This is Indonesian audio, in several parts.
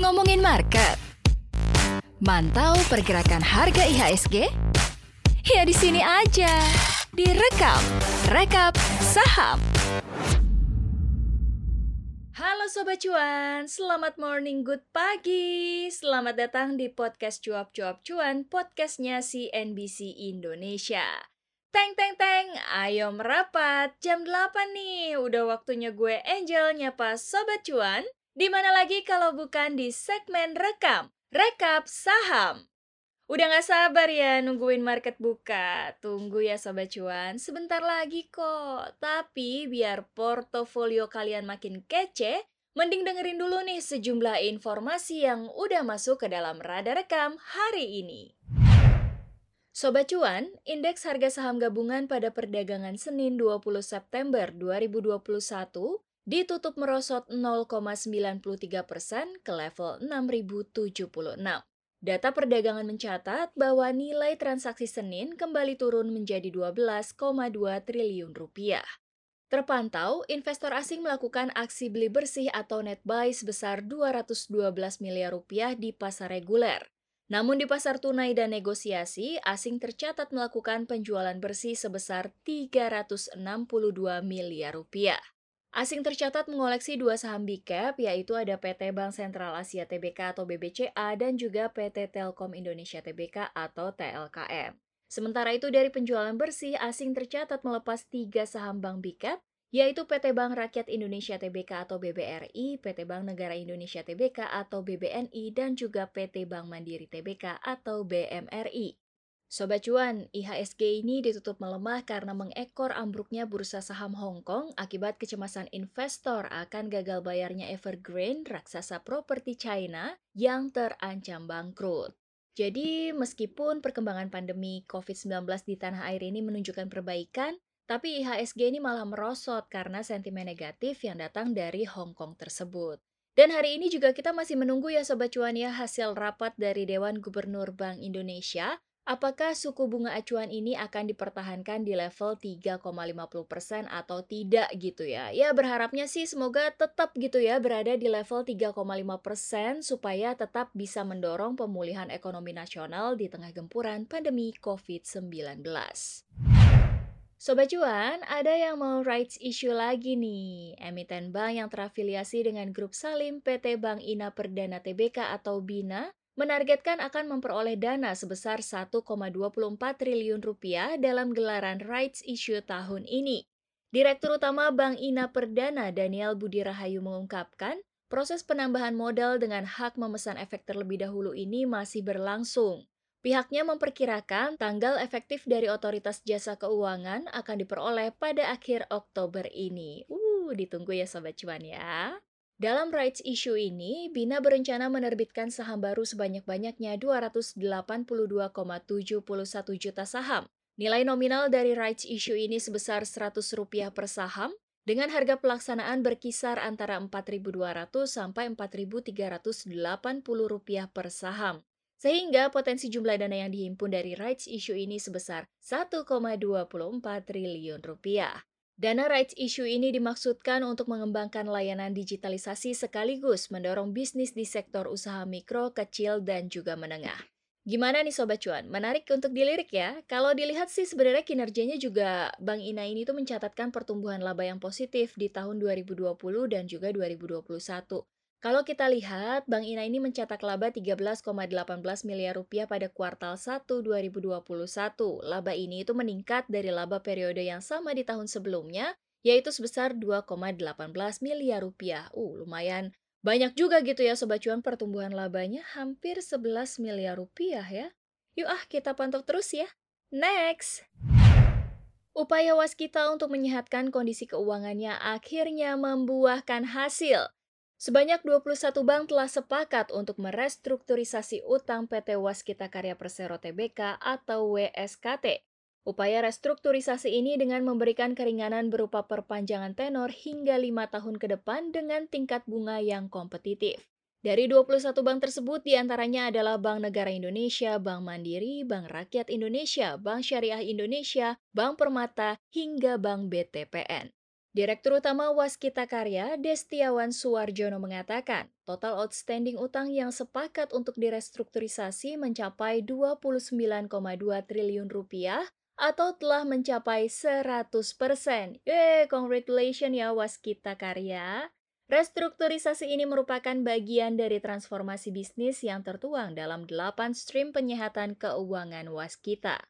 Ngomongin market. Mantau pergerakan harga IHSG? Ya di sini aja. Direkap, rekap saham. Halo Sobat Cuan, selamat morning, good pagi. Selamat datang di podcast Cuap Cuap Cuan, podcastnya CNBC Indonesia. Teng teng teng, ayo merapat. Jam 8 nih, udah waktunya gue Angel nyapa Sobat Cuan. Di mana lagi kalau bukan di segmen rekam, rekap saham. Udah gak sabar ya nungguin market buka. Tunggu ya Sobat Cuan, sebentar lagi kok. Tapi biar portofolio kalian makin kece, mending dengerin dulu nih sejumlah informasi yang udah masuk ke dalam radar rekam hari ini. Sobat Cuan, indeks harga saham gabungan pada perdagangan Senin 20 September 2021 ditutup merosot 0,93 persen ke level 6.076. Data perdagangan mencatat bahwa nilai transaksi Senin kembali turun menjadi 12,2 triliun rupiah. Terpantau, investor asing melakukan aksi beli bersih atau net buy sebesar 212 miliar rupiah di pasar reguler. Namun di pasar tunai dan negosiasi, asing tercatat melakukan penjualan bersih sebesar 362 miliar rupiah. Asing tercatat mengoleksi dua saham big cap, yaitu ada PT Bank Sentral Asia Tbk atau BBCA dan juga PT Telkom Indonesia Tbk atau TLKM. Sementara itu dari penjualan bersih, asing tercatat melepas tiga saham bank big cap, yaitu PT Bank Rakyat Indonesia Tbk atau BBRI, PT Bank Negara Indonesia Tbk atau BBNI, dan juga PT Bank Mandiri Tbk atau BMRI. Sobat cuan, IHSG ini ditutup melemah karena mengekor ambruknya bursa saham Hong Kong akibat kecemasan investor akan gagal bayarnya Evergrande, raksasa properti China yang terancam bangkrut. Jadi, meskipun perkembangan pandemi COVID-19 di tanah air ini menunjukkan perbaikan, tapi IHSG ini malah merosot karena sentimen negatif yang datang dari Hong Kong tersebut. Dan hari ini juga kita masih menunggu ya Sobat Cuan ya hasil rapat dari Dewan Gubernur Bank Indonesia Apakah suku bunga acuan ini akan dipertahankan di level 3,50% atau tidak gitu ya? Ya berharapnya sih semoga tetap gitu ya berada di level 3,5% supaya tetap bisa mendorong pemulihan ekonomi nasional di tengah gempuran pandemi COVID-19. Sobat Cuan, ada yang mau rights issue lagi nih. Emiten bank yang terafiliasi dengan grup Salim PT Bank Ina Perdana Tbk atau BINA menargetkan akan memperoleh dana sebesar 1,24 triliun rupiah dalam gelaran rights issue tahun ini. Direktur Utama Bank Ina Perdana Daniel Budi Rahayu mengungkapkan, proses penambahan modal dengan hak memesan efek terlebih dahulu ini masih berlangsung. Pihaknya memperkirakan tanggal efektif dari otoritas jasa keuangan akan diperoleh pada akhir Oktober ini. Uh, ditunggu ya Sobat Cuan ya. Dalam rights issue ini, Bina berencana menerbitkan saham baru sebanyak-banyaknya 282,71 juta saham. Nilai nominal dari rights issue ini sebesar Rp100 per saham, dengan harga pelaksanaan berkisar antara Rp4.200 sampai Rp4.380 per saham. Sehingga potensi jumlah dana yang dihimpun dari rights issue ini sebesar 1,24 triliun rupiah. Dana rights issue ini dimaksudkan untuk mengembangkan layanan digitalisasi sekaligus mendorong bisnis di sektor usaha mikro, kecil, dan juga menengah. Gimana nih Sobat Cuan? Menarik untuk dilirik ya. Kalau dilihat sih sebenarnya kinerjanya juga Bank Ina ini tuh mencatatkan pertumbuhan laba yang positif di tahun 2020 dan juga 2021. Kalau kita lihat, Bank Ina ini mencetak laba 13,18 miliar rupiah pada kuartal 1 2021. Laba ini itu meningkat dari laba periode yang sama di tahun sebelumnya, yaitu sebesar 2,18 miliar rupiah. Uh, lumayan banyak juga gitu ya Sobat Cuan pertumbuhan labanya hampir 11 miliar rupiah ya. Yuk ah kita pantau terus ya. Next! Upaya waskita untuk menyehatkan kondisi keuangannya akhirnya membuahkan hasil. Sebanyak 21 bank telah sepakat untuk merestrukturisasi utang PT Waskita Karya Persero Tbk atau WSKT. Upaya restrukturisasi ini dengan memberikan keringanan berupa perpanjangan tenor hingga lima tahun ke depan dengan tingkat bunga yang kompetitif. Dari 21 bank tersebut di antaranya adalah Bank Negara Indonesia, Bank Mandiri, Bank Rakyat Indonesia, Bank Syariah Indonesia, Bank Permata, hingga Bank BTPN. Direktur Utama Waskita Karya, Destiawan Suwarjono mengatakan, total outstanding utang yang sepakat untuk direstrukturisasi mencapai 29,2 triliun rupiah atau telah mencapai 100%. Yeay, congratulations ya Waskita Karya. Restrukturisasi ini merupakan bagian dari transformasi bisnis yang tertuang dalam 8 stream penyehatan keuangan Waskita.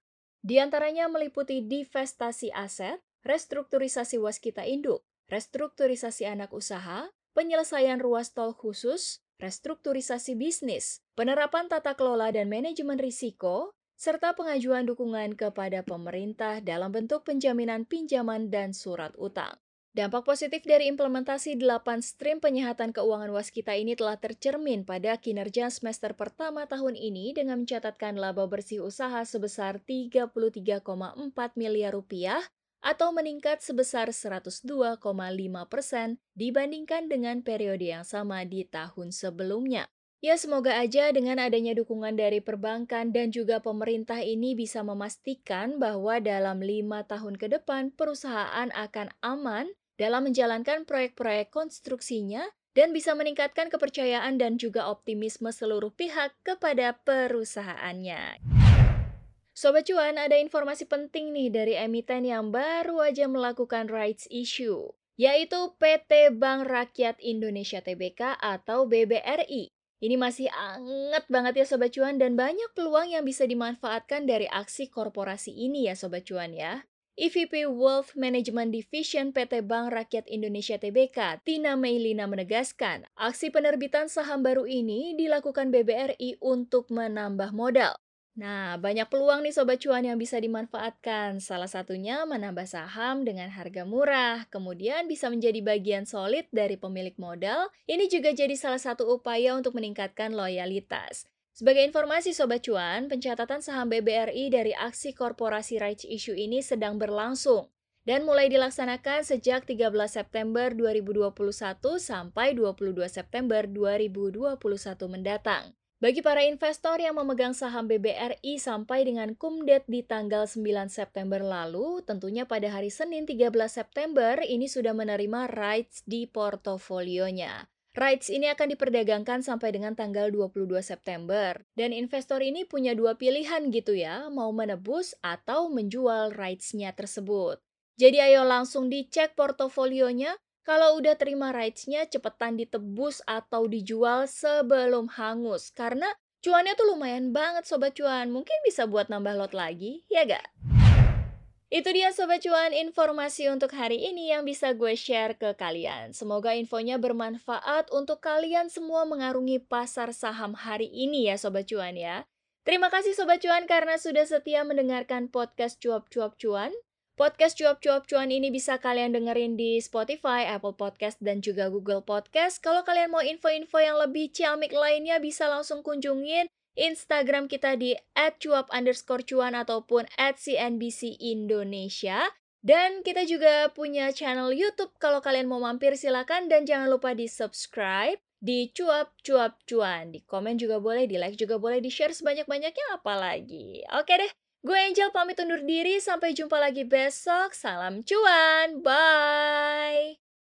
Di antaranya meliputi divestasi aset, restrukturisasi waskita induk, restrukturisasi anak usaha, penyelesaian ruas tol khusus, restrukturisasi bisnis, penerapan tata kelola dan manajemen risiko, serta pengajuan dukungan kepada pemerintah dalam bentuk penjaminan pinjaman dan surat utang. Dampak positif dari implementasi 8 stream penyehatan keuangan waskita ini telah tercermin pada kinerja semester pertama tahun ini dengan mencatatkan laba bersih usaha sebesar 33,4 miliar rupiah atau meningkat sebesar 102,5 persen dibandingkan dengan periode yang sama di tahun sebelumnya. Ya semoga aja dengan adanya dukungan dari perbankan dan juga pemerintah ini bisa memastikan bahwa dalam lima tahun ke depan perusahaan akan aman dalam menjalankan proyek-proyek konstruksinya dan bisa meningkatkan kepercayaan dan juga optimisme seluruh pihak kepada perusahaannya. Sobat Cuan, ada informasi penting nih dari emiten yang baru aja melakukan rights issue, yaitu PT Bank Rakyat Indonesia Tbk atau BBRI. Ini masih anget banget ya Sobat Cuan dan banyak peluang yang bisa dimanfaatkan dari aksi korporasi ini ya Sobat Cuan ya. EVP Wealth Management Division PT Bank Rakyat Indonesia Tbk, Tina Meilina menegaskan, aksi penerbitan saham baru ini dilakukan BBRI untuk menambah modal. Nah, banyak peluang nih Sobat Cuan yang bisa dimanfaatkan. Salah satunya menambah saham dengan harga murah, kemudian bisa menjadi bagian solid dari pemilik modal. Ini juga jadi salah satu upaya untuk meningkatkan loyalitas. Sebagai informasi Sobat Cuan, pencatatan saham BBRI dari aksi korporasi rights issue ini sedang berlangsung dan mulai dilaksanakan sejak 13 September 2021 sampai 22 September 2021 mendatang. Bagi para investor yang memegang saham BBRI sampai dengan kumdet di tanggal 9 September lalu, tentunya pada hari Senin 13 September ini sudah menerima rights di portofolionya. Rights ini akan diperdagangkan sampai dengan tanggal 22 September. Dan investor ini punya dua pilihan gitu ya, mau menebus atau menjual rights-nya tersebut. Jadi ayo langsung dicek portofolionya, kalau udah terima rights-nya cepetan ditebus atau dijual sebelum hangus. Karena cuannya tuh lumayan banget Sobat Cuan, mungkin bisa buat nambah lot lagi, ya gak? Itu dia Sobat Cuan informasi untuk hari ini yang bisa gue share ke kalian. Semoga infonya bermanfaat untuk kalian semua mengarungi pasar saham hari ini ya Sobat Cuan ya. Terima kasih Sobat Cuan karena sudah setia mendengarkan podcast Cuap-Cuap Cuan. Podcast Cuap-Cuap Cuan ini bisa kalian dengerin di Spotify, Apple Podcast, dan juga Google Podcast. Kalau kalian mau info-info yang lebih ciamik lainnya bisa langsung kunjungin Instagram kita di @cuap underscore cuan ataupun @cnbc Indonesia. Dan kita juga punya channel YouTube. Kalau kalian mau mampir silakan dan jangan lupa di subscribe di cuap cuap cuan. Di komen juga boleh, di like juga boleh, di share sebanyak-banyaknya apalagi. Oke deh, gue Angel pamit undur diri. Sampai jumpa lagi besok. Salam cuan, bye.